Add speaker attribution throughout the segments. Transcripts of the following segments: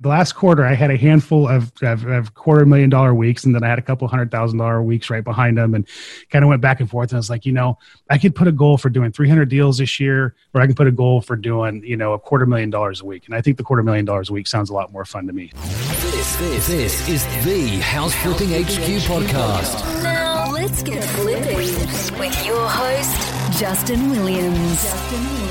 Speaker 1: the last quarter I had a handful of, of, of, quarter million dollar weeks and then I had a couple hundred thousand dollar weeks right behind them and kind of went back and forth and I was like, you know, I could put a goal for doing 300 deals this year or I can put a goal for doing, you know, a quarter million dollars a week. And I think the quarter million dollars a week sounds a lot more fun to me.
Speaker 2: This, this, this is the House Flipping HQ podcast.
Speaker 3: Now let's get flipping with your host, Justin Williams. Justin Williams.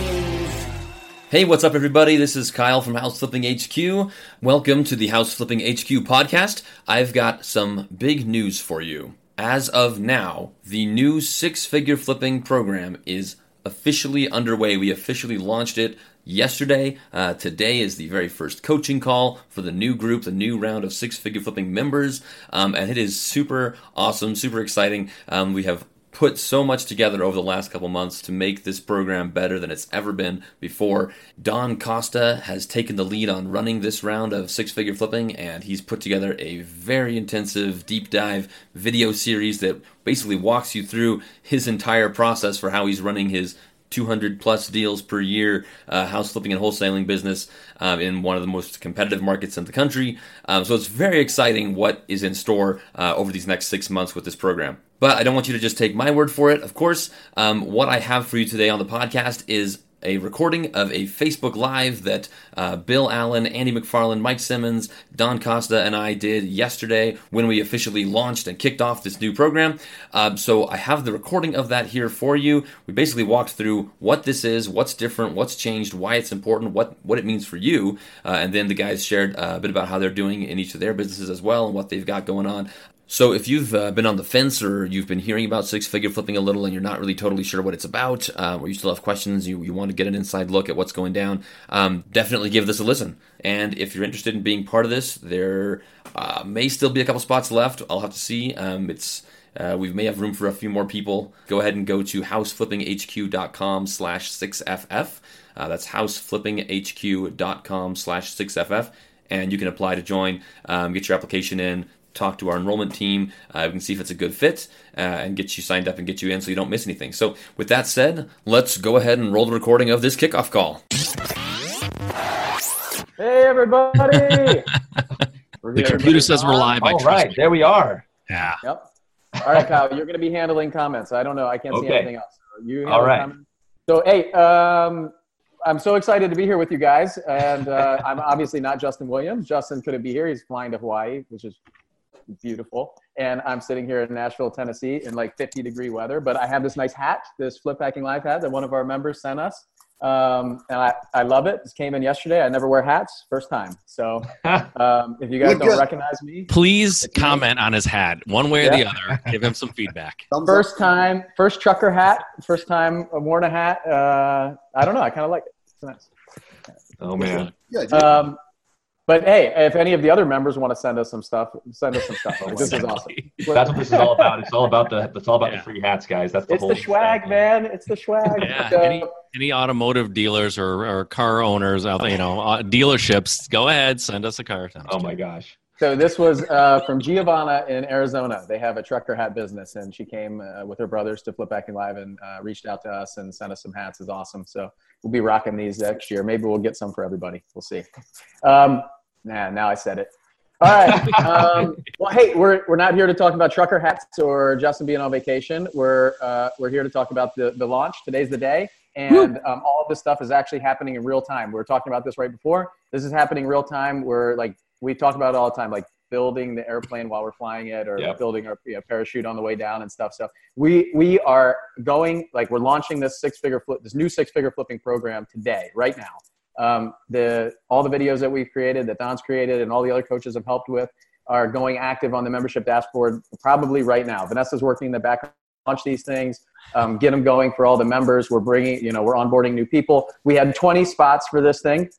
Speaker 4: Hey, what's up, everybody? This is Kyle from House Flipping HQ. Welcome to the House Flipping HQ podcast. I've got some big news for you. As of now, the new six figure flipping program is officially underway. We officially launched it yesterday. Uh, today is the very first coaching call for the new group, the new round of six figure flipping members. Um, and it is super awesome, super exciting. Um, we have put so much together over the last couple months to make this program better than it's ever been before. Don Costa has taken the lead on running this round of six figure flipping, and he's put together a very intensive deep dive video series that basically walks you through his entire process for how he's running his 200 plus deals per year uh, house flipping and wholesaling business um, in one of the most competitive markets in the country. Um, so it's very exciting what is in store uh, over these next six months with this program. But I don't want you to just take my word for it. Of course, um, what I have for you today on the podcast is a recording of a Facebook Live that uh, Bill Allen, Andy McFarland, Mike Simmons, Don Costa, and I did yesterday when we officially launched and kicked off this new program. Um, so I have the recording of that here for you. We basically walked through what this is, what's different, what's changed, why it's important, what what it means for you, uh, and then the guys shared uh, a bit about how they're doing in each of their businesses as well and what they've got going on. So, if you've uh, been on the fence or you've been hearing about six figure flipping a little and you're not really totally sure what it's about, uh, or you still have questions, you, you want to get an inside look at what's going down, um, definitely give this a listen. And if you're interested in being part of this, there uh, may still be a couple spots left. I'll have to see. Um, it's uh, we may have room for a few more people. Go ahead and go to houseflippinghq.com slash 6ff. Uh, that's houseflippinghq.com slash 6ff. And you can apply to join, um, get your application in talk to our enrollment team. Uh, we can see if it's a good fit uh, and get you signed up and get you in so you don't miss anything. So, with that said, let's go ahead and roll the recording of this kickoff call.
Speaker 5: Hey, everybody!
Speaker 6: the computer says we're live.
Speaker 5: All right, there we are.
Speaker 6: Yeah.
Speaker 5: Yep. All right, Kyle, you're going to be handling comments. I don't know. I can't okay. see anything else.
Speaker 6: you All right. Comments?
Speaker 5: So, hey, um, I'm so excited to be here with you guys. And uh, I'm obviously not Justin Williams. Justin couldn't be here. He's flying to Hawaii, which is beautiful. And I'm sitting here in Nashville, Tennessee in like 50 degree weather. But I have this nice hat, this Flip Hacking Live hat that one of our members sent us. Um, and I, I love it. This came in yesterday. I never wear hats, first time. So um, if you guys don't recognize me,
Speaker 6: please comment on his hat, one way or yeah. the other. Give him some feedback.
Speaker 5: First time, first trucker hat, first time worn a hat. Uh, I don't know. I kind of like it. It's nice.
Speaker 6: Oh man.
Speaker 5: Yeah, um, but hey, if any of the other members want to send us some stuff, send us some stuff. this is awesome.
Speaker 7: That's what this is all about. It's all about the it's all about yeah. the free hats, guys. That's the
Speaker 5: it's
Speaker 7: whole
Speaker 5: the swag, thing. man. It's the swag.
Speaker 6: Yeah. So, any, any automotive dealers or, or car owners out there, you know, uh, dealerships, go ahead, send us a car.
Speaker 7: Oh my gosh.
Speaker 5: So this was uh, from Giovanna in Arizona. They have a trucker hat business, and she came uh, with her brothers to Flip Hacking Live and uh, reached out to us and sent us some hats. Is awesome. So we'll be rocking these next year. Maybe we'll get some for everybody. We'll see. Um, Nah, now I said it. All right. Um, well, hey, we're, we're not here to talk about trucker hats or Justin being on vacation. We're, uh, we're here to talk about the, the launch. Today's the day. And um, all of this stuff is actually happening in real time. We are talking about this right before. This is happening real time. We're like, we talk about it all the time, like building the airplane while we're flying it or yep. building our you know, parachute on the way down and stuff. So we, we are going, like we're launching this six figure flip, this new six figure flipping program today, right now um, the all the videos that we've created, that Don's created, and all the other coaches have helped with are going active on the membership dashboard probably right now. Vanessa's working in the back launch these things, um, get them going for all the members. We're bringing, you know, we're onboarding new people. We had 20 spots for this thing,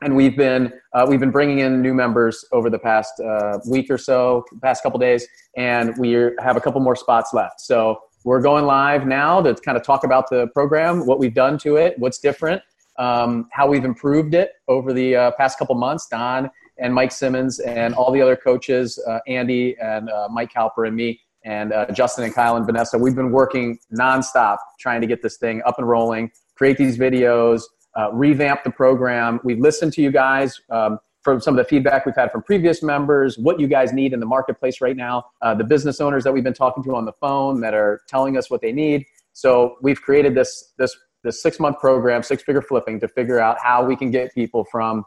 Speaker 5: and we've been uh, we've been bringing in new members over the past uh, week or so, past couple days, and we have a couple more spots left. So we're going live now to kind of talk about the program, what we've done to it, what's different, um, how we've improved it over the uh, past couple months. Don and Mike Simmons and all the other coaches, uh, Andy and uh, Mike Halper and me, and uh, Justin and Kyle and Vanessa. We've been working nonstop trying to get this thing up and rolling, create these videos, uh, revamp the program. We've listened to you guys. Um, from some of the feedback we've had from previous members, what you guys need in the marketplace right now, uh, the business owners that we've been talking to on the phone that are telling us what they need. So we've created this this this six month program, six figure flipping, to figure out how we can get people from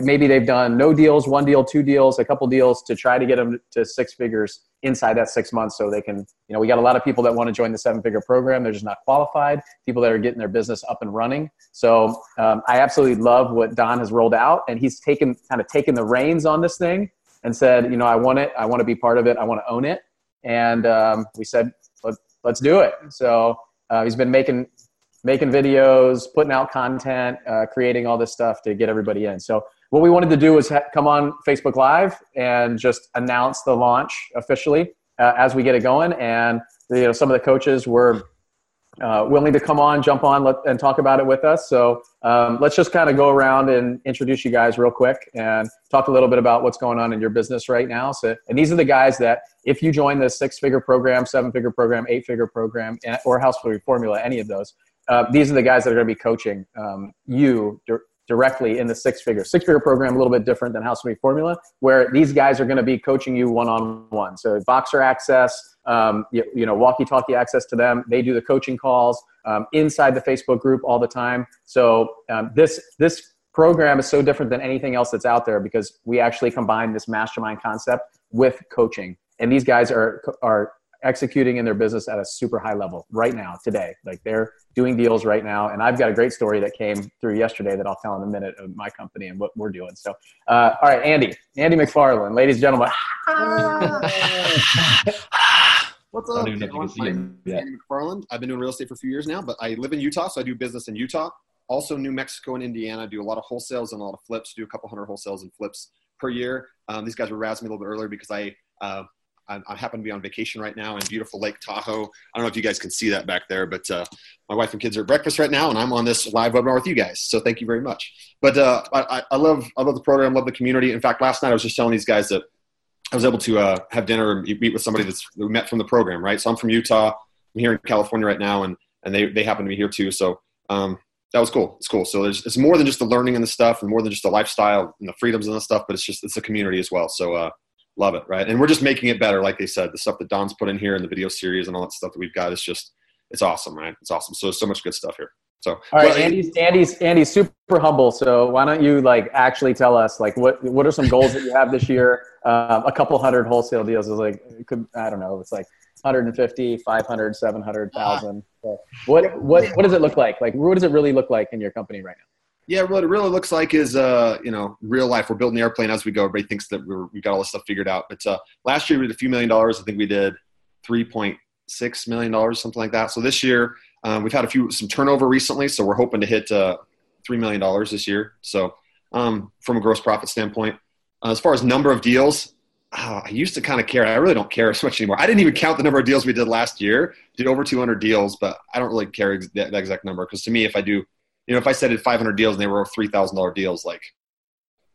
Speaker 5: maybe they've done no deals, one deal, two deals, a couple deals to try to get them to six figures inside that six months so they can, you know, we got a lot of people that want to join the seven figure program. They're just not qualified, people that are getting their business up and running. So um, I absolutely love what Don has rolled out and he's taken kind of taken the reins on this thing and said, you know, I want it. I want to be part of it. I want to own it. And um, we said, Let, let's do it. So uh, he's been making making videos, putting out content, uh, creating all this stuff to get everybody in. So what we wanted to do was ha- come on Facebook Live and just announce the launch officially uh, as we get it going. And you know, some of the coaches were uh, willing to come on, jump on, let, and talk about it with us. So um, let's just kind of go around and introduce you guys real quick and talk a little bit about what's going on in your business right now. So, and these are the guys that if you join the six-figure program, seven-figure program, eight-figure program, or house formula, any of those, uh, these are the guys that are going to be coaching um, you directly in the six figure. Six figure program, a little bit different than House Me Formula, where these guys are going to be coaching you one on one. So, Voxer access, um, you, you, know, walkie talkie access to them. They do the coaching calls um, inside the Facebook group all the time. So, um, this, this program is so different than anything else that's out there because we actually combine this mastermind concept with coaching. And these guys are, are executing in their business at a super high level right now, today. Like they're doing deals right now. And I've got a great story that came through yesterday that I'll tell in a minute of my company and what we're doing. So, uh, all right, Andy, Andy McFarland, ladies and gentlemen.
Speaker 8: What's up? Andy McFarland. I've been doing real estate for a few years now, but I live in Utah, so I do business in Utah. Also, New Mexico and Indiana. Do a lot of wholesales and a lot of flips. Do a couple hundred wholesales and flips per year. Um, these guys were razzing me a little bit earlier because I uh, I, I, happen to be on vacation right now in beautiful Lake Tahoe. I don't know if you guys can see that back there, but uh, my wife and kids are at breakfast right now, and I'm on this live webinar with you guys. So thank you very much. But uh, I, I, love I love the program, love the community. In fact, last night I was just telling these guys that I was able to uh, have dinner and meet with somebody that's we met from the program. Right, so I'm from Utah. I'm here in California right now, and and they they happen to be here too. So. Um, that was cool. It's cool. So there's, it's more than just the learning and the stuff, and more than just the lifestyle and the freedoms and the stuff, but it's just it's a community as well. So uh, love it right? And we're just making it better like they said the stuff that don's put in here in the video series and all that stuff that we've got is just it's awesome right? It's awesome. So so much good stuff here. So
Speaker 5: all right well, andy's andy's andy's super humble so why don't you like actually tell us like what what are some goals that you have this year? Um, a couple hundred wholesale deals is like it could i don't know it's like 150 500 700,000 so what what what does it look like? Like what does it really look like in your company right now
Speaker 8: yeah, what it really looks like is, uh, you know, real life. We're building the airplane as we go. Everybody thinks that we got all this stuff figured out. But uh, last year we did a few million dollars. I think we did three point six million dollars, something like that. So this year um, we've had a few some turnover recently, so we're hoping to hit uh, three million dollars this year. So um, from a gross profit standpoint, uh, as far as number of deals, oh, I used to kind of care. I really don't care as much anymore. I didn't even count the number of deals we did last year. Did over 200 deals, but I don't really care that exact number because to me, if I do you know, if I said it 500 deals and they were $3,000 deals, like,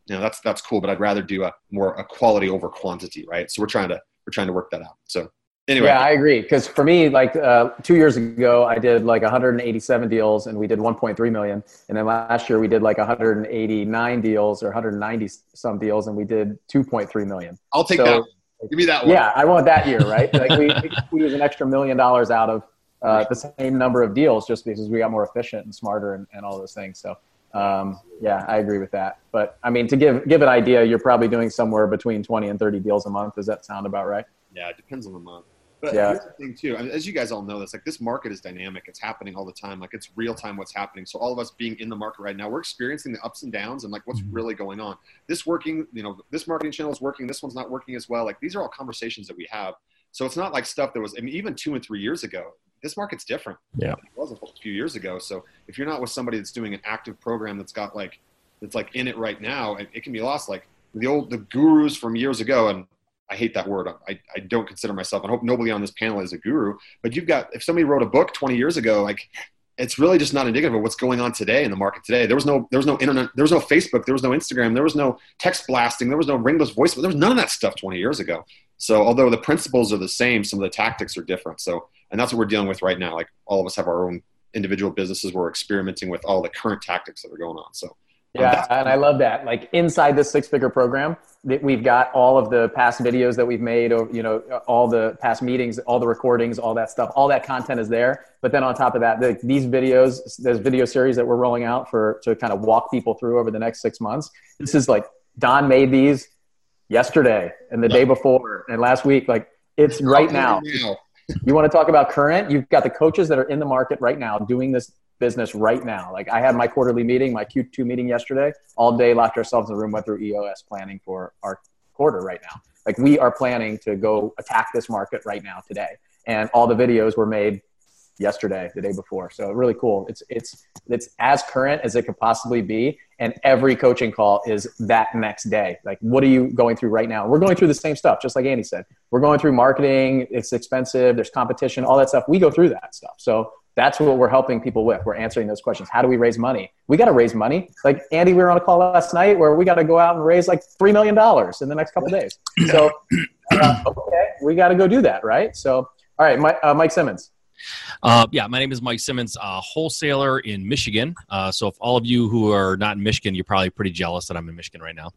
Speaker 8: you know, that's, that's cool, but I'd rather do a more a quality over quantity. Right. So we're trying to, we're trying to work that out. So anyway.
Speaker 5: Yeah, I agree. Cause for me, like uh, two years ago, I did like 187 deals and we did 1.3 million. And then last year we did like 189 deals or 190 some deals and we did 2.3 million.
Speaker 8: I'll take so, that. Give me that one.
Speaker 5: Yeah, I want that year, right? like we, we use an extra million dollars out of uh, the same number of deals just because we got more efficient and smarter and, and all those things. So um, yeah, I agree with that. But I mean, to give give an idea, you're probably doing somewhere between 20 and 30 deals a month. Does that sound about right?
Speaker 8: Yeah, it depends on the month. But yeah. here's the thing too, I mean, as you guys all know this, like this market is dynamic. It's happening all the time. Like it's real time what's happening. So all of us being in the market right now, we're experiencing the ups and downs and like what's mm-hmm. really going on. This working, you know, this marketing channel is working. This one's not working as well. Like these are all conversations that we have. So it's not like stuff that was, I mean, even two and three years ago, this market's different.
Speaker 6: Yeah, it
Speaker 8: was a few years ago. So if you're not with somebody that's doing an active program that's got like that's like in it right now, it, it can be lost. Like the old the gurus from years ago, and I hate that word. I, I don't consider myself. I hope nobody on this panel is a guru. But you've got if somebody wrote a book 20 years ago, like it's really just not indicative of what's going on today in the market today. There was no there was no internet, there was no Facebook, there was no Instagram, there was no text blasting, there was no ringless voice, there was none of that stuff 20 years ago. So although the principles are the same, some of the tactics are different. So and that's what we're dealing with right now. Like all of us have our own individual businesses. We're experimenting with all the current tactics that are going on. So um,
Speaker 5: Yeah, and I love that. Like inside this six-figure program, that we've got all of the past videos that we've made, or you know, all the past meetings, all the recordings, all that stuff, all that content is there. But then on top of that, the, these videos, this video series that we're rolling out for to kind of walk people through over the next six months. This is like Don made these yesterday and the day before and last week. Like it's right now. You want to talk about current? You've got the coaches that are in the market right now doing this business right now. Like I had my quarterly meeting, my Q2 meeting yesterday, all day, locked ourselves in the room, went through EOS planning for our quarter right now. Like we are planning to go attack this market right now today. And all the videos were made yesterday, the day before. So really cool. It's it's it's as current as it could possibly be. And every coaching call is that next day. Like, what are you going through right now? We're going through the same stuff, just like Andy said. We're going through marketing. It's expensive. There's competition. All that stuff. We go through that stuff. So that's what we're helping people with. We're answering those questions. How do we raise money? We got to raise money. Like Andy, we were on a call last night where we got to go out and raise like three million dollars in the next couple days. So, uh, okay, we got to go do that, right? So, all right, Mike, uh, Mike Simmons.
Speaker 6: Uh, yeah, my name is Mike Simmons, uh, wholesaler in Michigan. Uh, so if all of you who are not in Michigan, you're probably pretty jealous that I'm in Michigan right now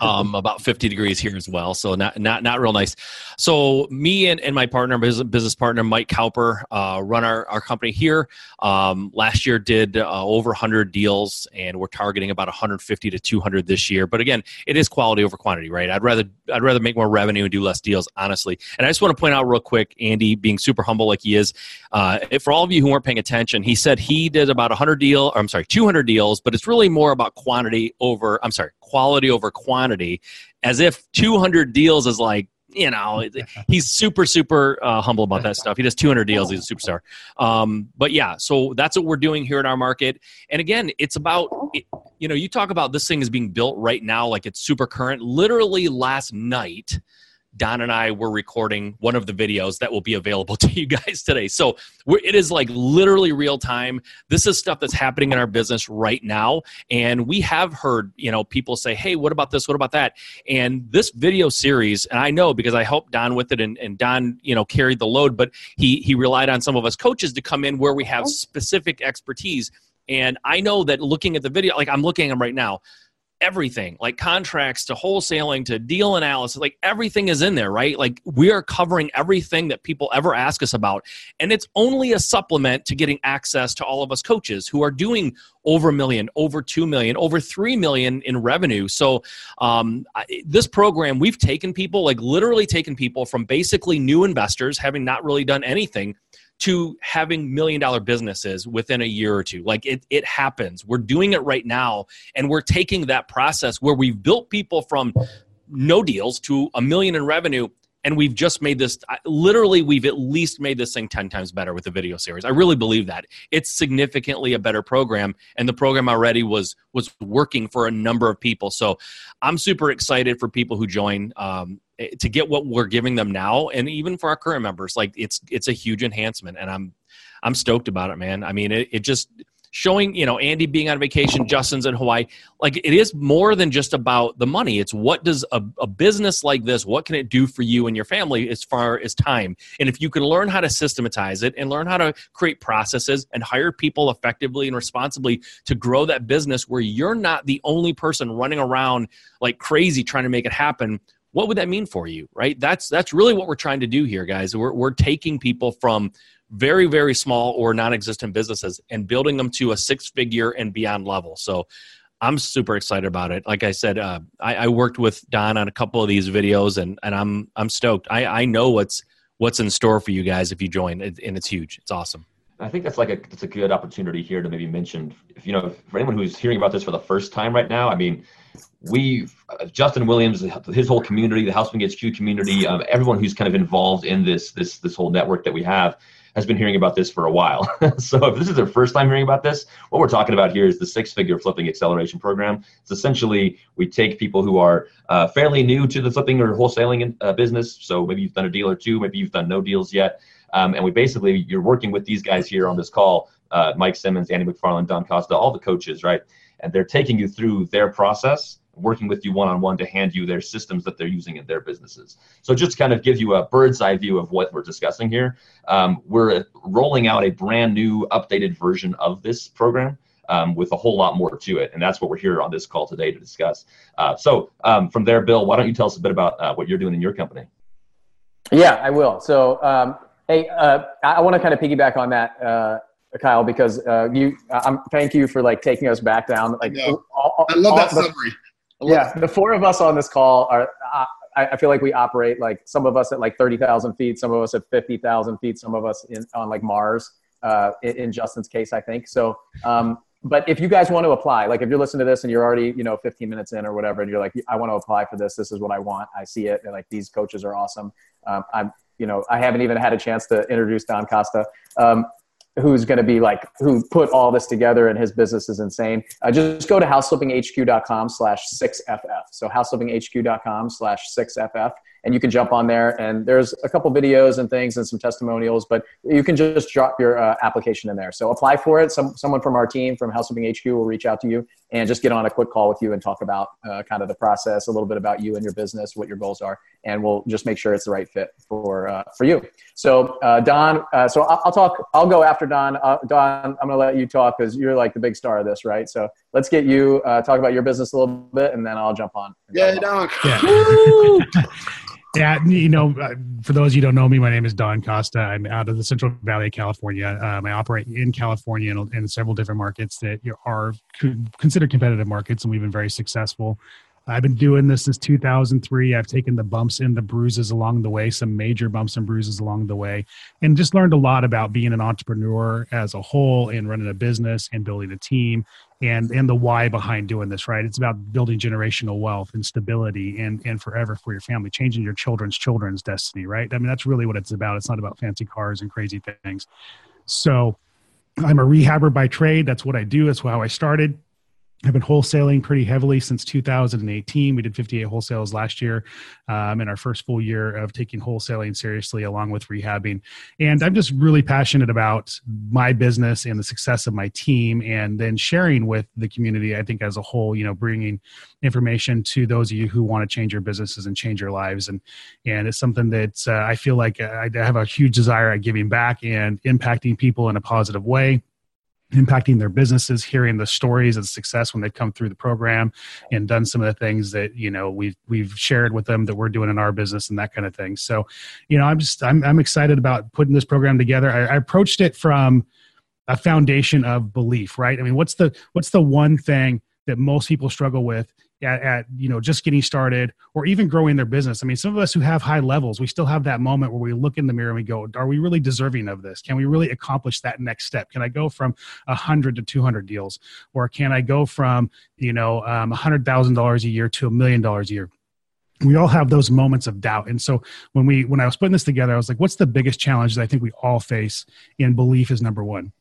Speaker 6: um, about 50 degrees here as well. So not not not real nice. So me and, and my partner, business partner Mike Cowper, uh, run our, our company here. Um, last year did uh, over 100 deals, and we're targeting about 150 to 200 this year. But again, it is quality over quantity, right? I'd rather I'd rather make more revenue and do less deals, honestly. And I just want to point out real quick, Andy, being super humble like he is, uh, for all of you who weren't paying attention, he said he did about 100 deal, I'm sorry, 200 deals, but it's really more about quantity over. I'm sorry, quality over quantity, as if 200 deals is like you know he's super super uh, humble about that stuff. He does 200 deals he's a superstar. Um, but yeah so that's what we're doing here in our market. And again it's about you know you talk about this thing is being built right now like it's super current. Literally last night Don and I were recording one of the videos that will be available to you guys today. So it is like literally real time. This is stuff that's happening in our business right now. And we have heard, you know, people say, hey, what about this? What about that? And this video series, and I know because I helped Don with it and, and Don, you know, carried the load, but he, he relied on some of us coaches to come in where we have oh. specific expertise. And I know that looking at the video, like I'm looking at them right now, everything like contracts to wholesaling to deal analysis like everything is in there right? Like we are covering everything that people ever ask us about and it's only a supplement to getting access to all of us coaches who are doing over a million over 2 million over 3 million in revenue. So um, this program we've taken people like literally taken people from basically new investors having not really done anything to having million dollar businesses within a year or two. Like it, it happens. We're doing it right now. And we're taking that process where we've built people from no deals to a million in revenue. And we've just made this literally, we've at least made this thing 10 times better with the video series. I really believe that. It's significantly a better program. And the program already was was working for a number of people. So I'm super excited for people who join. Um, Eh, to get what we're giving them now and even for our current members like it's it's a huge enhancement and i'm i'm stoked about it man. I mean it, it just showing you know andy being on vacation justin's in hawaii like it is more than just about the money. It's what does a, a business like this what can it do for you and your family as far as time? And if you can learn how to systematize it and learn how to create processes and hire people effectively and responsibly to grow that business where you're not the only person running around like crazy trying to make it happen what would that mean for you right? That's that's really what we're trying to do here guys. We're, we're taking people from very very small or non-existent businesses and building them to a six figure and beyond level. So i'm super excited about it. Like i said uh, I, I, worked with don on a couple of these videos and, and i'm i'm stoked. I, I know what's what's in store for you guys if you join and it's huge. It's awesome.
Speaker 4: I think that's like a that's a good opportunity here to maybe mention if you know for anyone who's hearing about this for the first time right now. I mean, we uh, Justin Williams, his whole community, the Houseman Gets HQ community, um, everyone who's kind of involved in this this this whole network that we have has been hearing about this for a while. so if this is their first time hearing about this, what we're talking about here is the six-figure flipping acceleration program. It's essentially we take people who are uh, fairly new to the flipping or wholesaling uh, business. So maybe you've done a deal or two, maybe you've done no deals yet, um, and we basically you're working with these guys here on this call, uh, Mike Simmons, Andy McFarland, Don Costa, all the coaches, right? And they're taking you through their process working with you one on one to hand you their systems that they're using in their businesses. So, just kind of give you a bird's eye view of what we're discussing here. Um, we're rolling out a brand new, updated version of this program. um, with a whole lot more to it. And that's what we're here on this call today to discuss. Uh, so um, from there, Bill, why don't you tell us a bit about uh, what you're doing in your company?
Speaker 5: Yeah, I will. So, um, hey, uh, I want to kind of piggyback on that, uh, Kyle, because uh, you. I'm thank you for like taking us back down. Like,
Speaker 8: all, all, I love that the, summary.
Speaker 5: Yeah, the four of us on this call are. Uh, I, I, feel like we operate like some of us at like thirty thousand feet, some of us at fifty thousand feet, some of us in, on like Mars. Uh, in, in, Justin's case, I think so. Um, but if you guys want to apply, like if you're listening to this and you're already, you know, 15 minutes in or whatever, and you're like, I want to apply for this. This is what I want. I see it. And like these coaches are awesome. Um, I'm, you know, I haven't even had a chance to introduce Don Costa, um, who's going to be like, who put all this together and his business is insane. Uh, just go to houseflippinghq.com slash 6FF. So houseflippinghq.com slash 6FF and you can jump on there. And there's a couple videos and things and some testimonials but you can just drop your uh, application in there. So apply for it. Some, someone from our team from house hq will reach out to you and just get on a quick call with you and talk about uh, kind of the process a little bit about you and your business what your goals are and we'll just make sure it's the right fit for uh, for you. So uh, don uh, so I'll, I'll, talk i'll go after don. Uh, don i'm going to let you talk because you're like the big star of this right? So let's get you talk about your business a little bit and then i'll jump on
Speaker 8: yeah don.
Speaker 1: Yeah. Yeah, you know, uh, for those you don't know me, my name is Don Costa. I'm out of the Central Valley of California. Um, I operate in California in several different markets that are considered competitive markets, and we've been very successful. I've been doing this since 2003. I've taken the bumps and the bruises along the way, some major bumps and bruises along the way, and just learned a lot about being an entrepreneur as a whole and running a business and building a team and and the why behind doing this right? It's about building generational wealth and stability and and forever for your family changing your children's children's destiny right? I mean that's really what it's about. It's not about fancy cars and crazy things. So i'm a rehabber by trade. That's what i do. That's how i started I've been wholesaling pretty heavily since 2018. We did 58 wholesales last year um, in our first full year of taking wholesaling seriously along with rehabbing. And I'm just really passionate about my business and the success of my team and then sharing with the community, I think, as a whole, you know, bringing information to those of you who want to change your businesses and change your lives. And, and it's something that uh, I feel like I have a huge desire at giving back and impacting people in a positive way impacting their businesses hearing the stories of success when they've come through the program and done some of the things that you know we've we've shared with them that we're doing in our business and that kind of thing. So you know i'm just i'm, I'm excited about putting this program together. I, I approached it from a foundation of belief right? I mean what's the what's the one thing that most people struggle with at, at, you know just getting started or even growing their business. I mean some of us who have high levels we still have that moment where we look in the mirror and we go are we really deserving of this? Can we really accomplish that next step? Can i go from 100 to 200 deals? Or can i go from you know um, $100000 a year to a million dollars a year? We all have those moments of doubt. And so when we when i was putting this together i was like what's the biggest challenge that i think we all face in belief is number one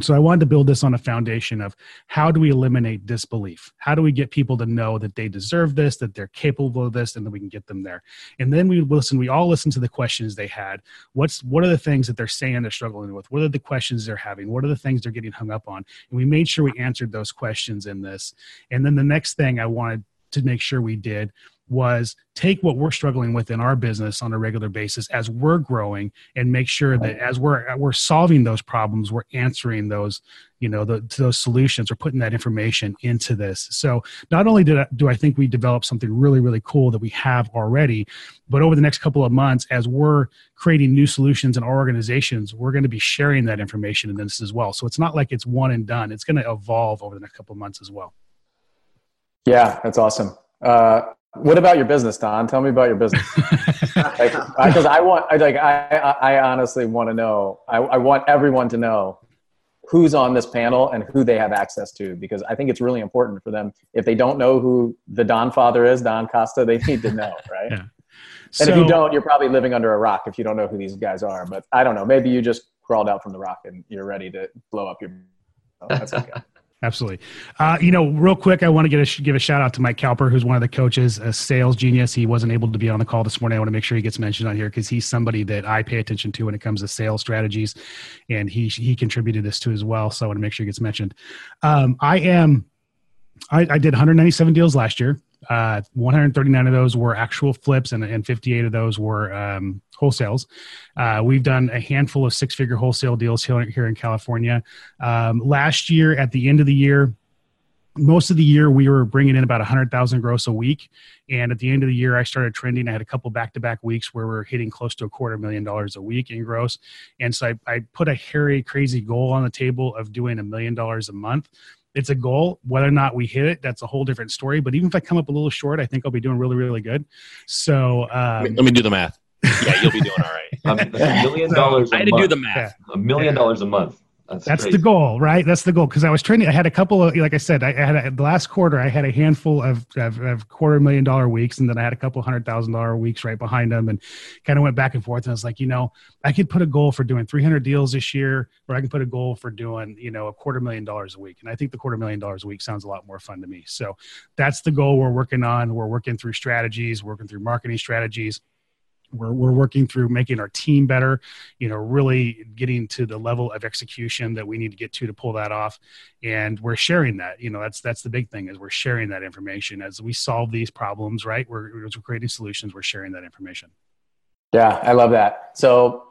Speaker 1: so I wanted to build this on a foundation of how do we eliminate disbelief? How do we get people to know that they deserve this, that they're capable of this, and that we can get them there? And then we listen, we all listen to the questions they had. What's what are the things that they're saying they're struggling with? What are the questions they're having? What are the things they're getting hung up on? And we made sure we answered those questions in this. And then the next thing I wanted to make sure we did was take what we're struggling with in our business on a regular basis as we're growing and make sure that as we're we're solving those problems we're answering those you know the, those solutions or putting that information into this. So not only did I, do i think we develop something really really cool that we have already but over the next couple of months as we're creating new solutions in our organizations we're going to be sharing that information in this as well. So it's not like it's one and done. It's going to evolve over the next couple of months as well.
Speaker 5: Yeah that's awesome. Uh, what about your business, Don? Tell me about your business. Because I, I, want, I, like, I, I honestly want to know. I, I want everyone to know who's on this panel and who they have access to because I think it's really important for them. If they don't know who the Don father is, Don Costa, they need to know, right? yeah. So, and if you don't, you're probably living under a rock if you don't know who these guys are. But I don't know. Maybe you just crawled out from the rock and you're ready to blow up your. Oh, that's okay.
Speaker 1: Absolutely. Uh, you know, real quick, I want to get a, give a shout out to Mike Cowper, who's one of the coaches, a sales genius. He wasn't able to be on the call this morning. I want to make sure he gets mentioned on here because he's somebody that I pay attention to when it comes to sales strategies, and he he contributed this to as well. So I want to make sure he gets mentioned. Um, I am. I, I did 197 deals last year. Uh, 139 of those were actual flips, and, and 58 of those were um, wholesales. Uh, we've done a handful of six figure wholesale deals here, here in California. Um, last year, at the end of the year, most of the year we were bringing in about 100000 gross a week and at the end of the year i started trending i had a couple back-to-back weeks where we are hitting close to a quarter million dollars a week in gross and so I, I put a hairy crazy goal on the table of doing a million dollars a month it's a goal. Whether or not we hit it, that's a whole different story. But even if I come up a little short, I think I'll be doing really, really good. So um,
Speaker 6: let me do the math. Yeah, you'll be doing all right.
Speaker 4: a million dollars.
Speaker 6: I had to do the math.
Speaker 4: A million dollars a month.
Speaker 1: That's, That's the goal, right? That's the goal. Because I was training. I had a couple of, like I said, I, had a, the last quarter. I had a handful of, of, of, quarter million dollar weeks, and then I had a couple hundred thousand dollar weeks right behind them, and kind of went back and forth. And I was like, you know, I could put a goal for doing 300 deals this year, or I can put a goal for doing, you know, a quarter million dollars a week. And I think the quarter million dollars a week sounds a lot more fun to me. So that's the goal we're working on. We're working through strategies, working through marketing strategies we're, we're working through making our team better you know really getting to the level of execution that we need to get to to pull that off. And we're sharing that you know that's that's the big thing is we're sharing that information. As we solve these problems right we're, we're creating solutions we're sharing that information.
Speaker 5: Yeah i love that. So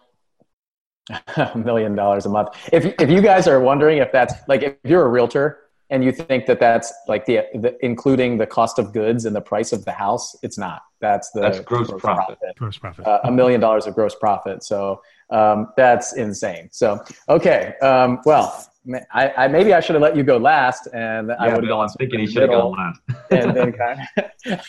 Speaker 5: a million dollars a month. If, if you guys are wondering if that's like if you're a realtor and you think that that's like the, the, including the cost of goods and the price of the house it's not that's the
Speaker 4: that's gross, gross profit. profit.
Speaker 1: gross profit
Speaker 5: uh, a million dollars of gross profit so um, that's insane so okay um, well I, I, maybe I should have let you go last, and yeah, I would have gone.
Speaker 4: Thinking he should have gone last. and then
Speaker 5: kind of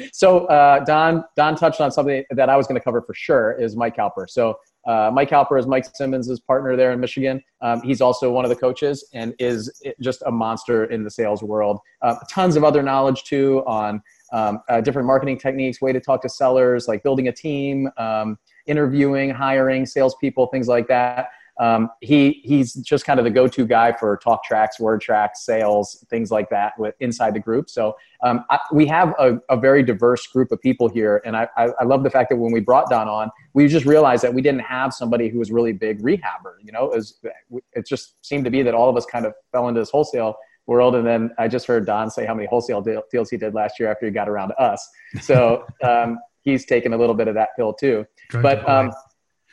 Speaker 5: so uh, Don Don touched on something that I was going to cover for sure is Mike Cowper. So uh, Mike Halper is Mike Simmons' partner there in Michigan. Um, he's also one of the coaches and is just a monster in the sales world. Uh, tons of other knowledge too on um, uh, different marketing techniques, way to talk to sellers, like building a team, um, interviewing, hiring salespeople, things like that um, he he's just kind of the go-to guy for talk tracks, word tracks, sales, things like that with inside the group. So um, I, we have a, a, very diverse group of people here, and I, I, I, love the fact that when we brought Don on, we just realized that we didn't have somebody who was really big rehabber. You know, it, was, it just seemed to be that all of us kind of fell into this wholesale world. And then I just heard Don say how many wholesale deals he did last year after he got around to us. So um, he's taken a little bit of that pill too. but um,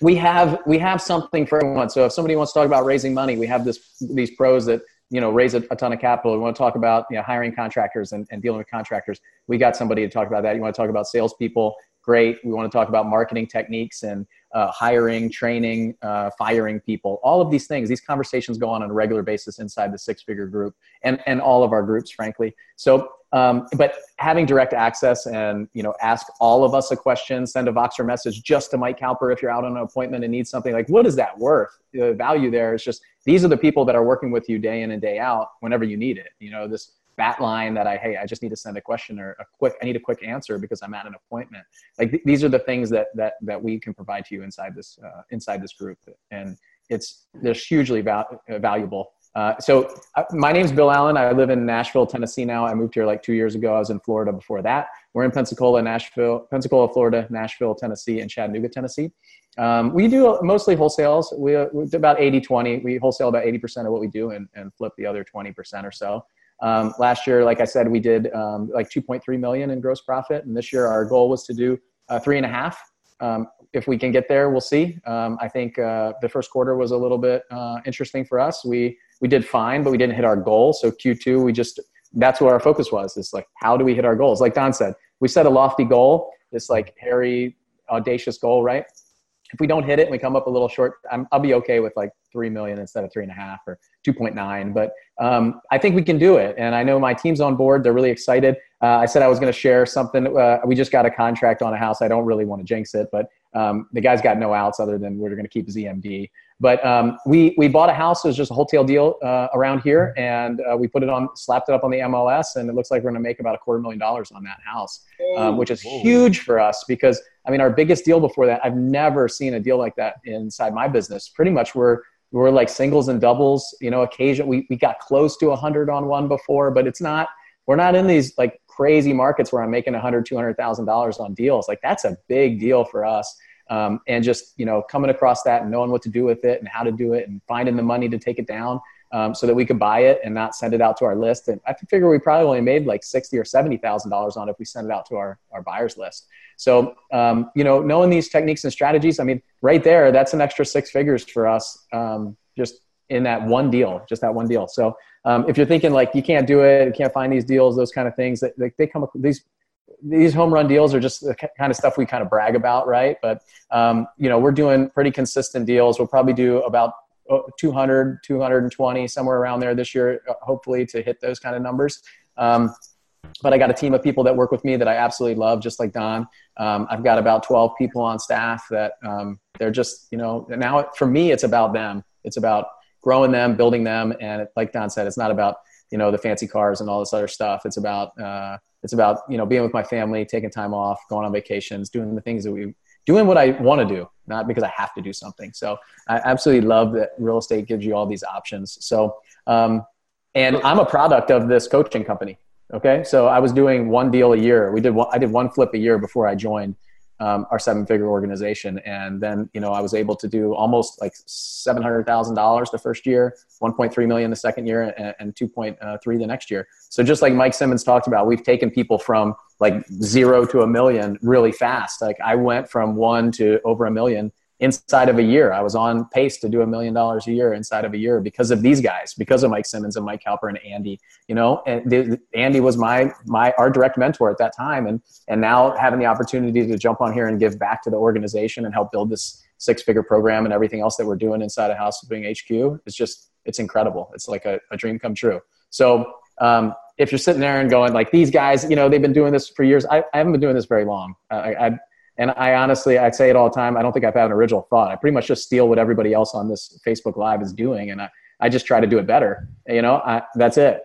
Speaker 5: we have we have something for everyone. So if somebody wants to talk about raising money, we have this these pros that you know raise a, a ton of capital. We want to talk about you know hiring contractors and, and dealing with contractors. We got somebody to talk about that. You want to talk about salespeople? Great. We want to talk about marketing techniques and uh, hiring, training, uh, firing people. All of these things. These conversations go on on a regular basis inside the six figure group and and all of our groups, frankly. So um, but having direct access and you know ask all of us a question, send a Voxer message just to Mike Cowper if you're out on an appointment and need something like what is that worth? The value there is just these are the people that are working with you day in and day out whenever you need it. You know this bat line that I hey I just need to send a question or a quick I need a quick answer because I'm at an appointment. Like th- these are the things that that that we can provide to you inside this uh, inside this group and it's they're hugely val- valuable uh, so uh, my name's Bill Allen. I live in Nashville, Tennessee now. I moved here like two years ago. I was in Florida before that. We're in Pensacola, Nashville, Pensacola, Florida, Nashville, Tennessee, and Chattanooga, Tennessee. Um, we do mostly wholesales. We, uh, we do about 80, 20. We wholesale about 80% of what we do and, and flip the other 20% or so. Um, last year, like I said, we did um, like 2.3 million in gross profit. And this year our goal was to do uh, three and a half. Um, if we can get there, we'll see. Um, I think uh, the first quarter was a little bit uh, interesting for us. We we did fine, but we didn't hit our goal. So Q2, we just that's where our focus was. Is like how do we hit our goals? Like Don said, we set a lofty goal, this like hairy, audacious goal, right? If we don't hit it and we come up a little short, I'm, i will be okay with like three million instead of three and a half or two point nine. But um, I think we can do it, and I know my team's on board. They're really excited. Uh, I said I was going to share something. Uh, we just got a contract on a house. I don't really want to jinx it, but um, the guy's got no outs other than we're going to keep EMD. But um, we we bought a house. It was just a wholesale deal uh, around here, and uh, we put it on, slapped it up on the MLS, and it looks like we're going to make about a quarter million dollars on that house, um, which is huge for us because I mean our biggest deal before that. I've never seen a deal like that inside my business. Pretty much we're we're like singles and doubles. You know, occasion we we got close to a hundred on one before, but it's not. We're not in these like crazy markets where I'm making a hundred, two hundred thousand dollars on deals. Like that's a big deal for us um, and just you know coming across that and knowing what to do with it and how to do it and finding the money to take it down um, so that we could buy it and not send it out to our list. And I figure we probably only made like sixty or seventy thousand dollars on it if we send it out to our our buyers list. So um, you know, knowing these techniques and strategies, I mean, right there, that's an extra six figures for us um, just in that one deal, just that one deal. So um, if you're thinking like you can't do it, you can't find these deals, those kind of things, that they, they come these these home run deals are just the kind of stuff we kind of brag about, right? But um, you know, we're doing pretty consistent deals. We'll probably do about 200, 220, somewhere around there this year, uh, hopefully to hit those kind of numbers. Um, but I got a team of people that work with me that I absolutely love, just like Don. Um, I've got about 12 people on staff that um, they're just, you know, now for me, it's about them. It's about growing them, building them. And like Don said, it's not about, you know, the fancy cars and all this other stuff. It's about, uh, it's about, you know, being with my family, taking time off, going on vacations, doing the things that we, doing what I want to do, not because I have to do something. So I absolutely love that real estate gives you all these options. So, um, and I'm a product of this coaching company. Okay. So I was doing one deal a year. We did one, I did one flip a year before I joined um, our seven figure organization. And then, you know, I was able to do almost like $700,000 the first year, 1.3 million the second year and, and 2.3 uh, the next year. So just like Mike Simmons talked about, we've taken people from like zero to a million really fast. Like I went from one to over a million inside of a year. I was on pace to do a million dollars a year inside of a year because of these guys, because of Mike Simmons and Mike Halper and Andy. You know, and the, Andy was my my our direct mentor at that time, and and now having the opportunity to jump on here and give back to the organization and help build this six figure program and everything else that we're doing inside of House Flipping HQ is just it's incredible. It's like a, a dream come true. So. Um, if you're sitting there and going like these guys, you know, they've been doing this for years. I, I haven't been doing this very long. Uh, I and I honestly, I say it all the time. I don't think I've had an original thought. I pretty much just steal what everybody else on this Facebook Live is doing, and I, I just try to do it better. You know, I, that's it.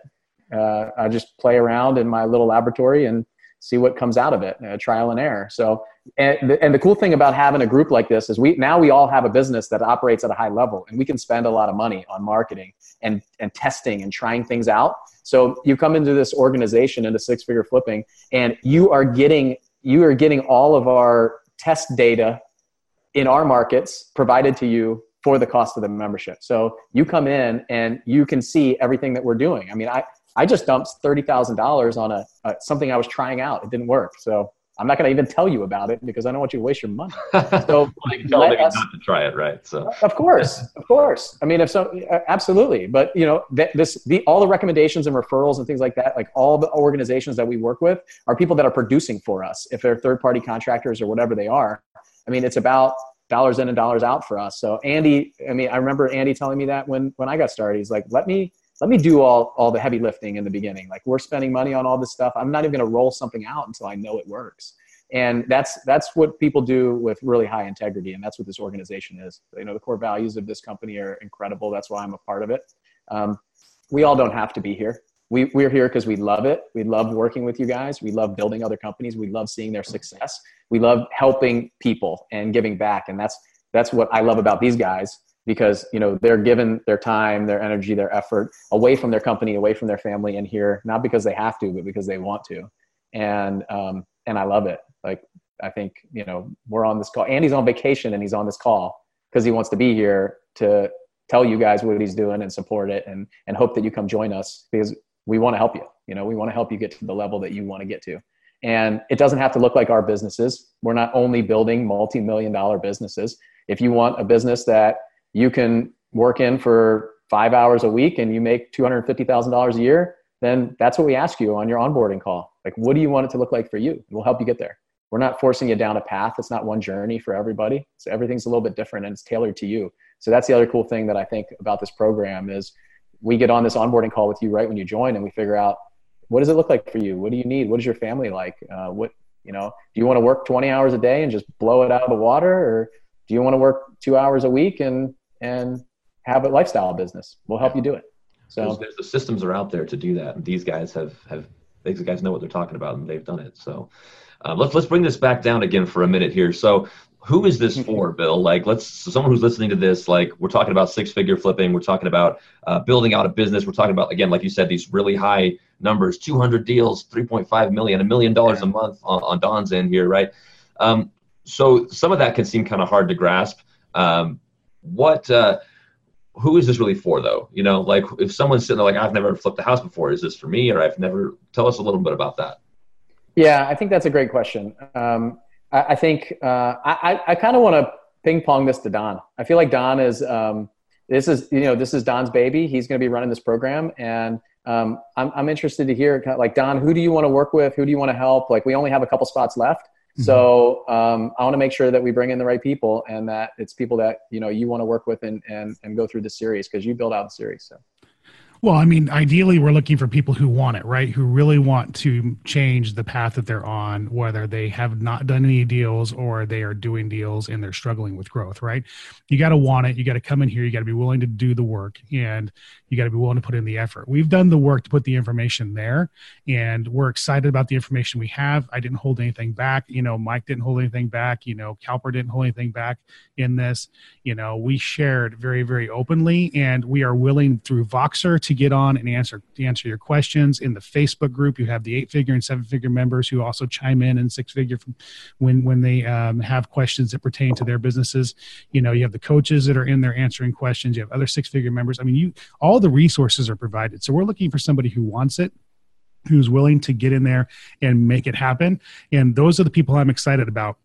Speaker 5: Uh, I just play around in my little laboratory and see what comes out of it, uh, trial and error. So, and the, and the cool thing about having a group like this is we now we all have a business that operates at a high level, and we can spend a lot of money on marketing and and testing and trying things out. So you come into this organization into six figure flipping, and you are getting you are getting all of our test data in our markets provided to you for the cost of the membership. So you come in and you can see everything that we're doing. I mean, I, I just dumped $30,000 on a, a, something I was trying out. It didn't work. So I'm not going to even tell you about it because I don't want you to waste your money. So
Speaker 4: like, tell us, not to try it, right? So
Speaker 5: of course, of course. I mean, if so, uh, absolutely. But you know, this the all the recommendations and referrals and things like that, like all the organizations that we work with are people that are producing for us. If they're third party contractors or whatever they are, I mean, it's about dollars in and dollars out for us. So Andy, I mean, I remember Andy telling me that when when I got started, he's like, let me let me do all, all the heavy lifting in the beginning. Like we're spending money on all this stuff. I'm not even going to roll something out until I know it works. And that's, that's what people do with really high integrity. And that's what this organization is. You know, the core values of this company are incredible. That's why I'm a part of it. Um, we all don't have to be here. We, we're here because we love it. We love working with you guys. We love building other companies. We love seeing their success. We love helping people and giving back. And that's, that's what I love about these guys because you know they're given their time their energy their effort away from their company away from their family and here not because they have to but because they want to. And um, and i love it. Like i think you know we're on this call. And he's on vacation and he's on this call because he wants to be here to tell you guys what he's doing and support it and and hope that you come join us because we want to help you. You know we want to help you get to the level that you want to get to. And it doesn't have to look like our businesses. We're not only building multi-million dollar businesses. If you want a business that you can work in for five hours a week and you make $250,000 a year, then that's what we ask you on your onboarding call. Like, what do you want it to look like for you? We'll help you get there. We're not forcing you down a path. It's not one journey for everybody. So everything's a little bit different and it's tailored to you. So that's the other cool thing that I think about this program is we get on this onboarding call with you right when you join and we figure out what does it look like for you? What do you need? What is your family like? Uh, what, you know, do you want to work 20 hours a day and just blow it out of the water or do you want to work two hours a week and and have a lifestyle business. We'll help you do it. So
Speaker 4: there's, there's, the systems are out there to do that, and these guys have have these guys know what they're talking about, and they've done it. So uh, let's let's bring this back down again for a minute here. So who is this for, Bill? Like, let's so someone who's listening to this, like, we're talking about six figure flipping, we're talking about uh, building out a business, we're talking about again, like you said, these really high numbers, 200 deals, 3.5 million, a million dollars a month on, on Don's end here, right? Um, so some of that can seem kind of hard to grasp. Um, what uh, who is this really for though? You know, like if someone's sitting there like, I've never flipped a house before, is this for me? Or I've never, tell us a little bit about that.
Speaker 5: Yeah, I think that's a great question. Um, I, I, think uh, I, I kind of want to ping pong this to Don. I feel like Don is, um, this is, you know, this is Don's baby. He's going to be running this program. And um, I'm, I'm interested to hear like, Don, who do you want to work with? Who do you want to help? Like, we only have a couple spots left. Mm-hmm. So um, I want to make sure that we bring in the right people and that it's people that you know you want to work with and and, and go through the series because you build out the series. So.
Speaker 1: Well, I mean, ideally, we're looking for people who want it, right? Who really want to change the path that they're on, whether they have not done any deals or they are doing deals and they're struggling with growth, right? You got to want it. You got to come in here. You got to be willing to do the work and you got to be willing to put in the effort. We've done the work to put the information there and we're excited about the information we have. I didn't hold anything back. You know, Mike didn't hold anything back. You know, Calper didn't hold anything back in this. You know, we shared very, very openly and we are willing through Voxer to get on and answer answer your questions in the Facebook group. You have the eight figure and seven figure members who also chime in and six figure from when when they um, have questions that pertain to their businesses. You know, you have the coaches that are in there answering questions. You have other six figure members. I mean, you all the resources are provided. So we're looking for somebody who wants it who's willing to get in there and make it happen and those are the people i'm excited about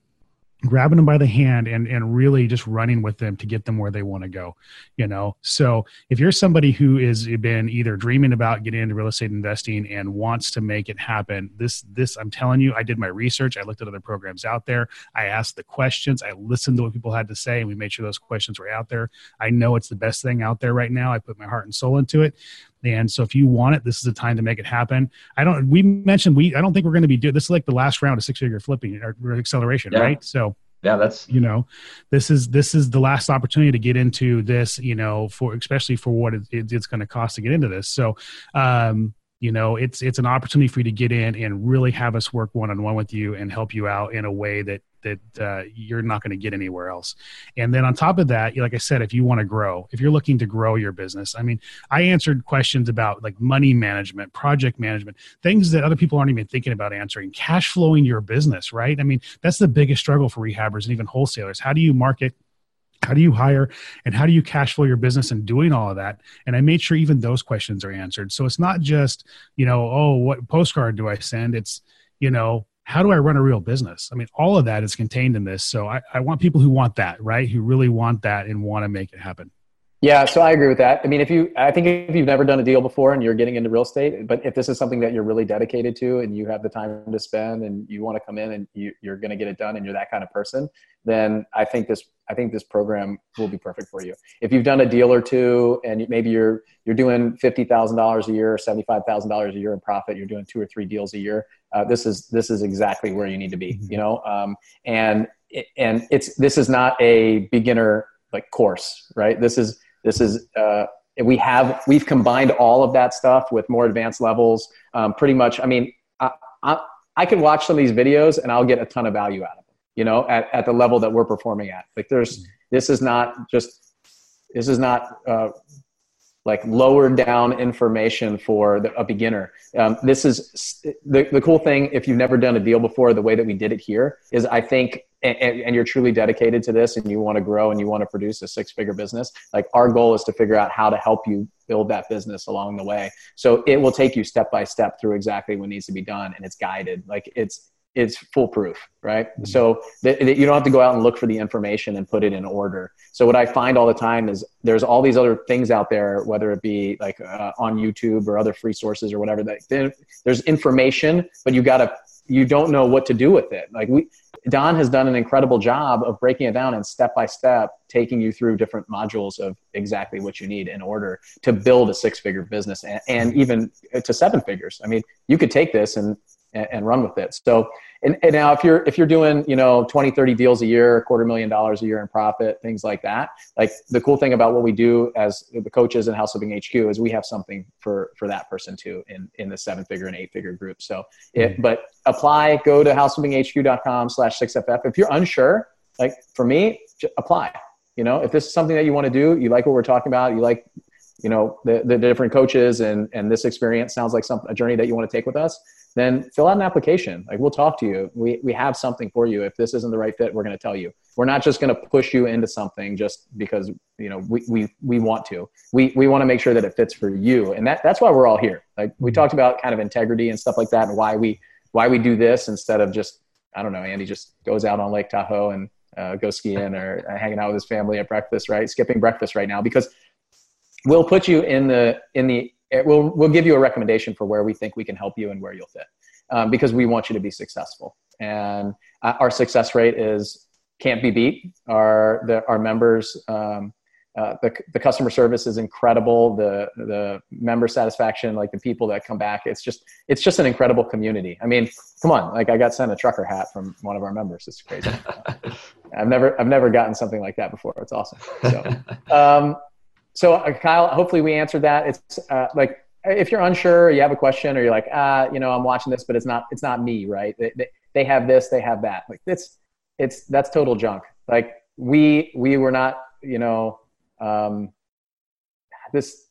Speaker 1: grabbing them by the hand and and really just running with them to get them where they want to go you know? So if you're somebody who has eh, been either dreaming about getting into real estate investing and wants to make it happen this this i'm telling you i did my research i looked at other programs out there i asked the questions i listened to what people had to say and we made sure those questions were out there. I know it's the best thing out there right now i put my heart and soul into it and so if you want it, this is the time to make it happen. I don't, we mentioned we, I don't think we're going to be doing this is like the last round of six figure flipping or acceleration, yeah. right? So
Speaker 4: yeah, that's,
Speaker 1: you know, this is, this is the last opportunity to get into this, you know, for, especially for what it, it, it's going to cost to get into this. So, um, you know it's it's an opportunity for you to get in and really have us work one on one with you and help you out in a way that that uh, you're not going to get anywhere else. And then on top of that, like I said, if you want to grow, if you're looking to grow your business, I mean, I answered questions about like money management, project management, things that other people aren't even thinking about answering, cash flowing your business, right? I mean, that's the biggest struggle for rehabbers and even wholesalers. How do you market? how do you hire and how do you cash flow your business and doing all of that and i made sure even those questions are answered so it's not just you know oh what postcard do i send it's you know how do I run a real business? I mean, all of that is contained in this. So I, I want people who want that, right? Who really want that and want to make it happen.
Speaker 5: Yeah, so I agree with that. I mean, if you, I think if you've never done a deal before and you're getting into real estate, but if this is something that you're really dedicated to and you have the time to spend and you want to come in and you, you're going to get it done and you're that kind of person, then I think this, I think this program will be perfect for you. If you've done a deal or two and maybe you're you're doing fifty thousand dollars a year or seventy five thousand dollars a year in profit, you're doing two or three deals a year. Uh, this is this is exactly where you need to be. Mm-hmm. You know, um, and and it's this is not a beginner like course, right? This is this is uh, we have we've combined all of that stuff with more advanced levels. Um, pretty much, I mean, I, I, I can watch some of these videos and I'll get a ton of value out of them. You know, at, at the level that we're performing at. Like, there's this is not just this is not uh, like lower down information for the, a beginner. Um, this is the, the cool thing. If you've never done a deal before, the way that we did it here is I think, and, and you're truly dedicated to this and you want to grow and you want to produce a six figure business. Like our goal is to figure out how to help you build that business along the way. So it will take you step by step through exactly what needs to be done. And it's guided. Like it's, it's foolproof, right? Mm-hmm. So that, that you don't have to go out and look for the information and put it in order. So what I find all the time is there's all these other things out there, whether it be like uh, on YouTube or other free sources or whatever. That there's information, but you gotta you don't know what to do with it. Like we, Don has done an incredible job of breaking it down and step by step taking you through different modules of exactly what you need in order to build a six figure business and, and even to seven figures. I mean, you could take this and and, and run with it. So, and, and, now if you're if you're doing you know 20 30 deals a year quarter million dollars a year in profit things like that like the cool thing about what we do as the coaches in house flipping hq is we have something for for that person too in in the seven figure and eight figure group so it mm-hmm. but apply go to houseflippinghq.com slash 6ff if you're unsure like for me apply you know if this is something that you want to do you like what we're talking about you like you know the, the different coaches and and this experience sounds like some a journey that you want to take with us then fill out an application. Like we'll talk to you. We, we have something for you. If this isn't the right fit, we're going to tell you. We're not just going to push you into something just because, you know, we, we, we want to, we, we want to make sure that it fits for you. And that, that's why we're all here. Like we talked about kind of integrity and stuff like that and why we, why we do this instead of just, I don't know, Andy just goes out on Lake Tahoe and uh, go skiing or uh, hanging out with his family at breakfast, right? Skipping breakfast right now because we'll put you in the, in the, we'll, we'll give you a recommendation for where we think we can help you and where you'll fit um, because we want you to be successful. And uh, our success rate is can't be beat. Our the, our members, um, uh, the the customer service is incredible. The the member satisfaction, like the people that come back, it's just it's just an incredible community. I mean, come on, like I got sent a trucker hat from one of our members. It's crazy. I've never I've never gotten something like that before. It's awesome. So, um, so uh, Kyle, hopefully we answered that. It's uh, like if you're unsure, or you have a question, or you're like, ah, you know, I'm watching this, but it's not it's not me, right? They, they, they have this, they have that. Like it's it's that's total junk. Like we we were not, you know, um, this.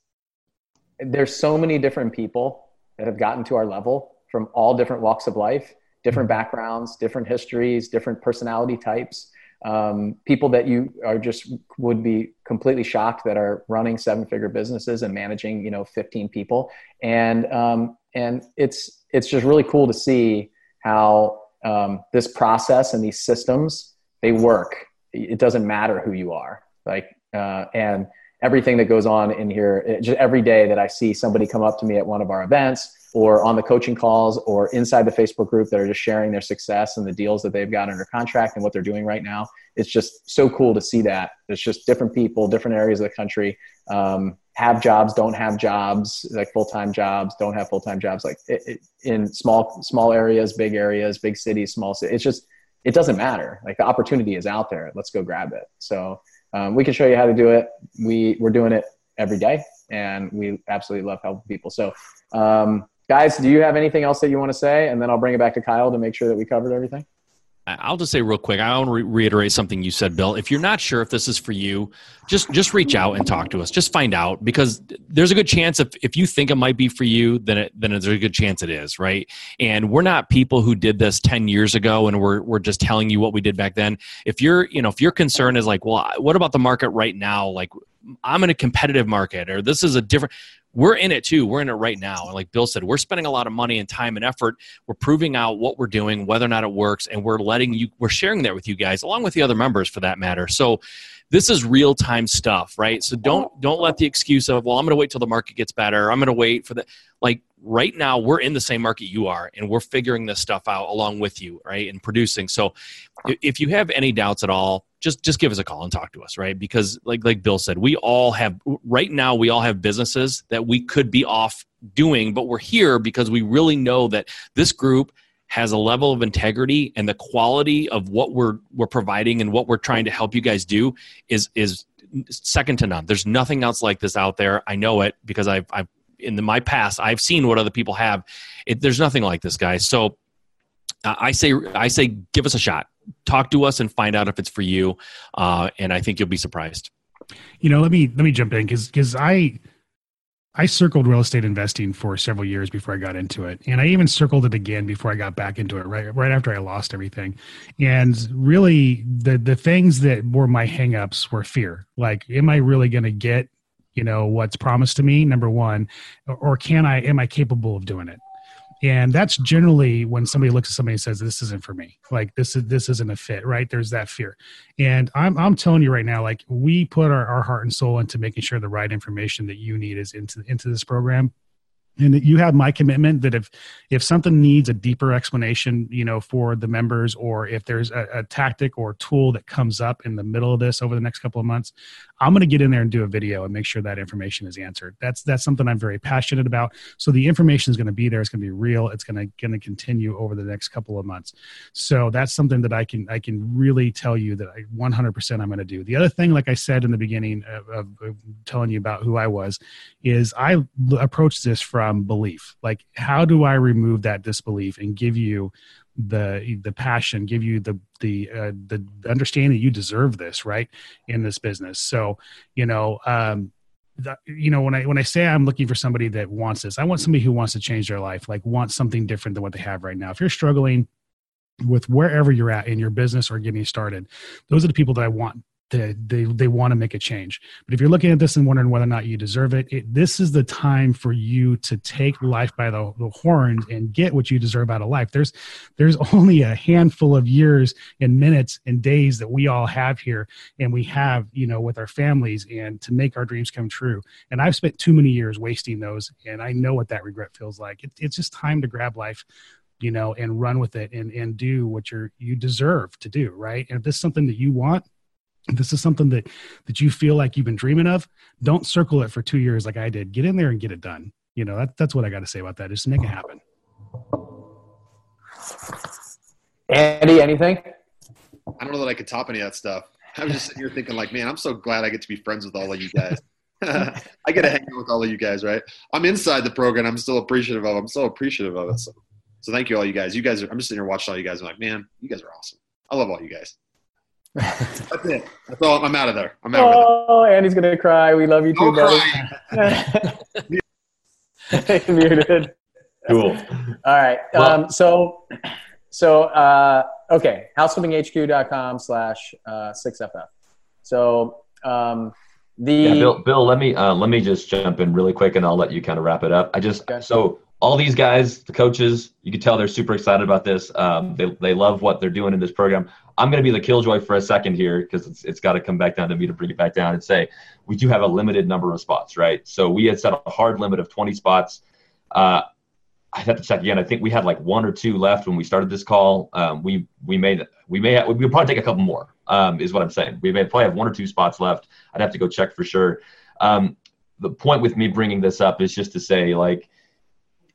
Speaker 5: There's so many different people that have gotten to our level from all different walks of life, different backgrounds, different histories, different personality types. Um, people that you are just would be completely shocked that are running seven figure businesses and managing you know 15 people. And um, and it's it's just really cool to see how um, this process and these systems they work. It doesn't matter who you are. Like uh, and everything that goes on in here it, just every day that i see somebody come up to me at one of our events or on the coaching calls or inside the facebook group that are just sharing their success and the deals that they've got under contract and what they're doing right now. It's just so cool to see that. It's just different people different areas of the country um, have jobs don't have jobs like full-time jobs don't have full-time jobs like it, it, in small small areas big areas big cities small cities it's just it doesn't matter. Like the opportunity is out there. Let's go grab it. So um, we can show you how to do it. We we're doing it every day and we absolutely love helping people. So um, guys do you have anything else that you want to say and then i'll bring it back to kyle to make sure that we covered everything
Speaker 6: I'll just say real quick. I want to re- reiterate something you said, Bill. If you're not sure if this is for you, just just reach out and talk to us. Just find out because there's a good chance if if you think it might be for you, then it, then there's a good chance it is, right? And we're not people who did this 10 years ago and we're we're just telling you what we did back then. If you're, you know, if your concern is like, well, what about the market right now? Like I'm in a competitive market or this is a different we're in it too. We're in it right now. And like Bill said, we're spending a lot of money and time and effort. We're proving out what we're doing, whether or not it works, and we're letting you, we're sharing that with you guys, along with the other members for that matter. So this is real time stuff, right? So don't oh. don't let the excuse of, well, I'm gonna wait till the market gets better. I'm gonna wait for the like right now we're in the same market you are and we're figuring this stuff out along with you, right? And producing. So if you have any doubts at all, just just give us a call and talk to us, right? Because like like Bill said, we all have right now we all have businesses that we could be off doing, but we're here because we really know that this group has a level of integrity and the quality of what we're we're providing and what we're trying to help you guys do is is second to none. There's nothing else like this out there. I know it because I've I've in the, my past I've seen what other people have. It, there's nothing like this, guys. So uh, I say I say give us a shot talk to us and find out if it's for you. Uh, and I think you'll be surprised.
Speaker 1: You know, let me let me jump in because because I I circled real estate investing for several years before I got into it, and I even circled it again before I got back into it. Right right after I lost everything, and really the the things that were my hangups were fear. Like, am I really going to get you know what's promised to me? Number one, or can I? Am I capable of doing it? and that's generally when somebody looks at somebody and says this isn't for me like this is this isn't a fit right there's that fear and i'm i'm telling you right now like we put our, our heart and soul into making sure the right information that you need is into into this program and you have my commitment that if if something needs a deeper explanation you know for the members or if there's a, a, tactic or tool that comes up in the middle of this over the next couple of months i'm going to get in there and do a video and make sure that information is answered. That's that's something i'm very passionate about. So the information is going to be there. It's going to be real. It's going to going to continue over the next couple of months. So that's something that i can i can really tell you that i 100% i'm going to do. The other thing like i said in the beginning of, of, telling you about who i was is i approached this from from belief. Like how do i remove that disbelief and give you the the passion give you the the uh, the understanding you deserve this right in this business? So you know um the, you know when i when i say i'm looking for somebody that wants this i want somebody who wants to change their life like wants something different than what they have right now. If you're struggling with wherever you're at in your business or getting started those are the people that i want they they, they want to make a change. But if you're looking at this and wondering whether or not you deserve it, it this is the time for you to take life by the, the horns and get what you deserve out of life. There's there's only a handful of years and minutes and days that we all have here and we have you know with our families and to make our dreams come true. And i've spent too many years wasting those and i know what that regret feels like. It, it's just time to grab life you know and run with it and and do what you're you deserve to do right? And if this is something that you want this is something that that you feel like you've been dreaming of don't circle it for two years like i did. Get in there and get it done. You know that, that's what i got to say about that. Just make it happen.
Speaker 5: Andy anything?
Speaker 8: I don't know that i could top any of that stuff. I was just sitting here thinking like man i'm so glad i get to be friends with all of you guys. I get to hang out with all of you guys right? I'm inside the program. I'm still appreciative of i'm so appreciative of it. So, so thank you all you guys. You guys are i'm just sitting here watching all you guys. I'm like man you guys are awesome. I love all you guys that's it. That's all. I'm out of there. I'm out.
Speaker 5: Oh, Andy's gonna cry. We love you too, buddy. Muted.
Speaker 4: Cool.
Speaker 5: All right. Um, so, so uh, okay. Houseflippinghq.com slash uh, six ff. So um, the
Speaker 4: yeah, Bill. Bill, let me uh, let me just jump in really quick, and I'll let you kind of wrap it up. I just okay. so all these guys, the coaches, you can tell they're super excited about this. Um, they, they love what they're doing in this program. I'm going to be the killjoy for a second here because it's, it's got to come back down to me to bring it back down and say we do have a limited number of spots, right? So we had set a hard limit of 20 spots. Uh, I have to check again. I think we had like one or two left when we started this call. Um, we we made we may have, we'll probably take a couple more. Um, is what I'm saying. We may probably have one or two spots left. I'd have to go check for sure. Um, the point with me bringing this up is just to say like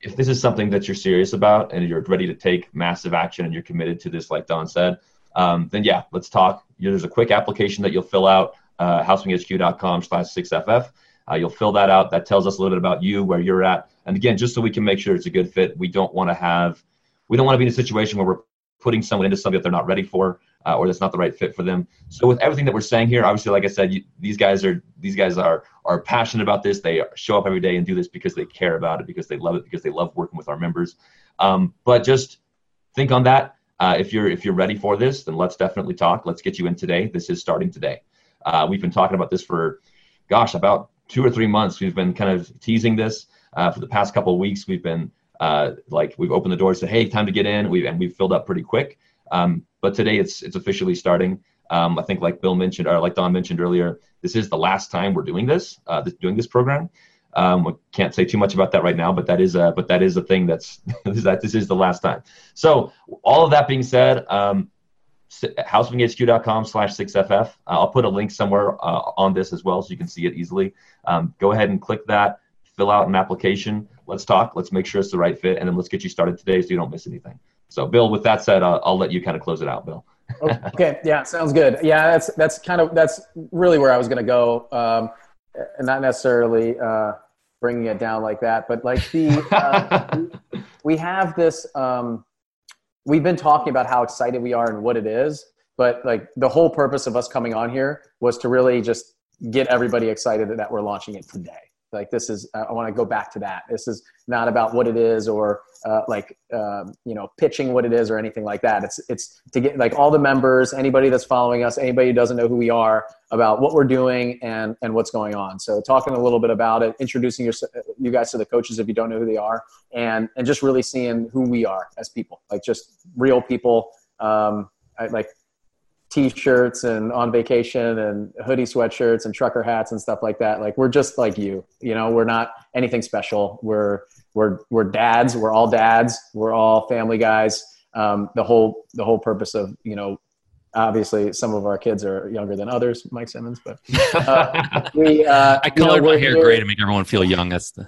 Speaker 4: if this is something that you're serious about and you're ready to take massive action and you're committed to this, like Don said, um, then yeah, let's talk. There's a quick application that you'll fill out, uh, houseflippinghq.com slash 6FF. Uh, you'll fill that out. That tells us a little bit about you, where you're at. And again, just so we can make sure it's a good fit, we don't want to have, we don't want to be in a situation where we're putting someone into something that they're not ready for uh, or that's not the right fit for them. So with everything that we're saying here, obviously, like I said, you, these guys are these guys are are passionate about this. They show up every day and do this because they care about it, because they love it, because they love working with our members. Um, but just think on that. Uh, if you're if you're ready for this, then let's definitely talk. Let's get you in today. This is starting today. Uh, we've been talking about this for, gosh, about two or three months. We've been kind of teasing this uh, for the past couple of weeks. We've been uh, like we've opened the doors, said, "Hey, time to get in." We've and we've filled up pretty quick. Um, but today it's it's officially starting. Um, I think like Bill mentioned or like Don mentioned earlier, this is the last time we're doing this, uh, this doing this program. Um, we can't say too much about that right now, but that is a but that is a thing that's that this is the last time. So all of that being said, um, houseflippinghq.com slash 6ff. Uh, I'll put a link somewhere uh, on this as well so you can see it easily. Um, go ahead and click that, fill out an application. Let's talk. Let's make sure it's the right fit, and then let's get you started today so you don't miss anything. So, Bill, with that said, I'll, I'll let you kind of close it out, Bill.
Speaker 5: okay. Yeah. Sounds good. Yeah. That's that's kind of that's really where I was going to go, um, not necessarily uh, bringing it down like that, but like the uh, we have this. Um, we've been talking about how excited we are and what it is, but like the whole purpose of us coming on here was to really just get everybody excited that we're launching it today like this is i want to go back to that. This is not about what it is or uh, like um, you know pitching what it is or anything like that. It's it's to get like all the members anybody that's following us anybody who doesn't know who we are about what we're doing and and what's going on. So talking a little bit about it introducing your, you guys to the coaches if you don't know who they are and and just really seeing who we are as people. Like just real people um, I, like t-shirts and on vacation and hoodie sweatshirts and trucker hats and stuff like that. Like we're just like you you know? We're not anything special. We're we're we're dads. We're all dads. We're all family guys. Um, the whole the whole purpose of you know obviously some of our kids are younger than others mike simmons but uh, we uh,
Speaker 6: i colored you know, my hair gray to make everyone feel young that's the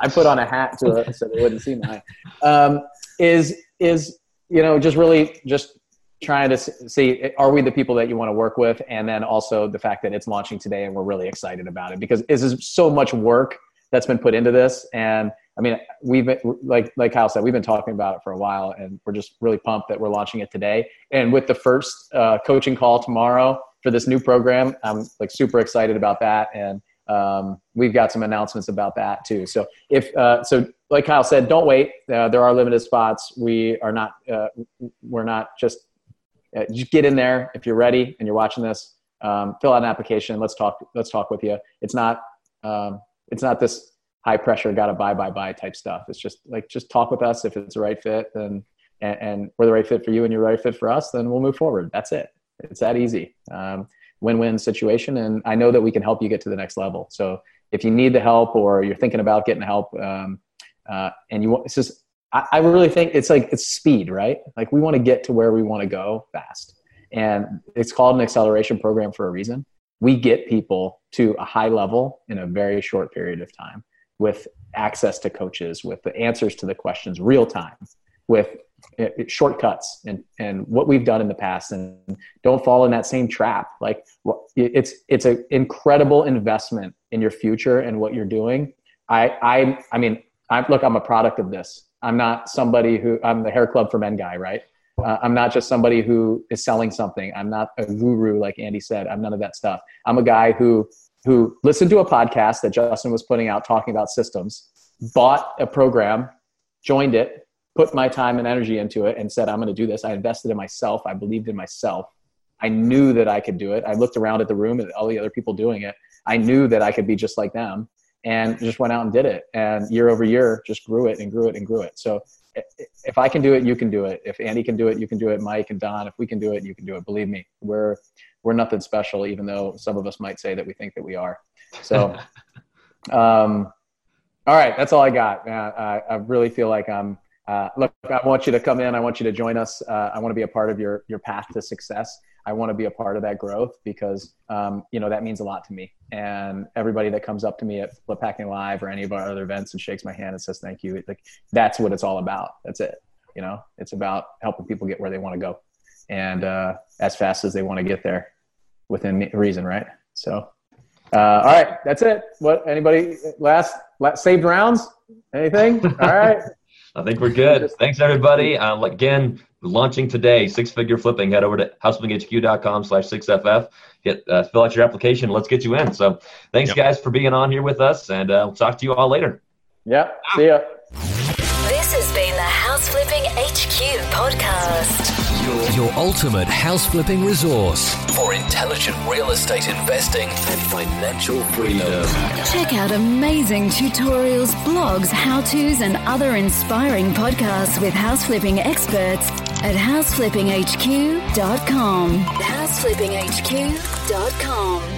Speaker 5: i put on a hat to it so they wouldn't see my um, is is you know just really just trying to see are we the people that you want to work with and then also the fact that it's launching today and we're really excited about it because this is so much work that's been put into this and i mean we've been, like like kyle said we've been talking about it for a while and we're just really pumped that we're launching it today and with the first uh, coaching call tomorrow for this new program i'm like super excited about that and um, we've got some announcements about that too. So if uh, so, like Kyle said, don't wait. Uh, there are limited spots. We are not uh, we're not just uh, just get in there if you're ready and you're watching this. Um, fill out an application. Let's talk. Let's talk with you. It's not um, it's not this high pressure got to buy buy buy type stuff. It's just like just talk with us if it's the right fit then and, and we're the right fit for you and you're the right fit for us. Then we'll move forward. That's it. It's that easy. Um, win-win situation and i know that we can help you get to the next level so if you need the help or you're thinking about getting help um, uh, and you want it's just I, I really think it's like it's speed right? Like we want to get to where we want to go fast. And it's called an acceleration program for a reason. We get people to a high level in a very short period of time with access to coaches with the answers to the questions real time with eh, eh, shortcuts and and what we've done in the past. And don't fall in that same trap. Like it's it's an incredible investment in your future and what you're doing. I i i mean i look i'm a product of this i'm not somebody who i'm the hair club for men guy right uh, i'm not just somebody who is selling something i'm not a guru like andy said i'm none of that stuff i'm a guy who who listened to a podcast that justin was putting out talking about systems bought a program joined it put my time and energy into it and said, I'm going to do this. I invested in myself. I believed in myself. I knew that I could do it. I looked around at the room at all the other people doing it. I knew that I could be just like them and just went out and did it. And year over year, just grew it and grew it and grew it. So if I can do it, you can do it. If Andy can do it, you can do it. Mike and Don, if we can do it, you can do it. Believe me, we're, we're nothing special, even though some of us might say that we think that we are. So, um, all right, that's all I got. Uh, I, I really feel like I'm, uh, look, I want you to come in. I want you to join us. Uh, I want to be a part of your your path to success. I want to be a part of that growth because um, you know that means a lot to me. And everybody that comes up to me at Flip Hacking Live or any of our other events and shakes my hand and says thank you, like that's what it's all about. That's it. You know, it's about helping people get where they want to go, and uh, as fast as they want to get there, within reason, right? So, uh, all right, that's it. What anybody last, last saved rounds? Anything? All right.
Speaker 4: I think we're good. Thanks, everybody. Uh, again, launching today, six figure flipping. Head over to houseflippinghq.com slash 6FF. Get, uh, fill out your application. Let's get you in. So thanks, yep. guys, for being on here with us, and uh, we'll talk to you all later.
Speaker 5: Yep. See ya.
Speaker 3: This has been the House Flipping HQ podcast.
Speaker 2: Your, your ultimate house flipping resource for intelligent real estate investing and financial freedom.
Speaker 3: Check out amazing tutorials, blogs, how to's, and other inspiring podcasts with house flipping experts at houseflippinghq.com. Houseflippinghq.com.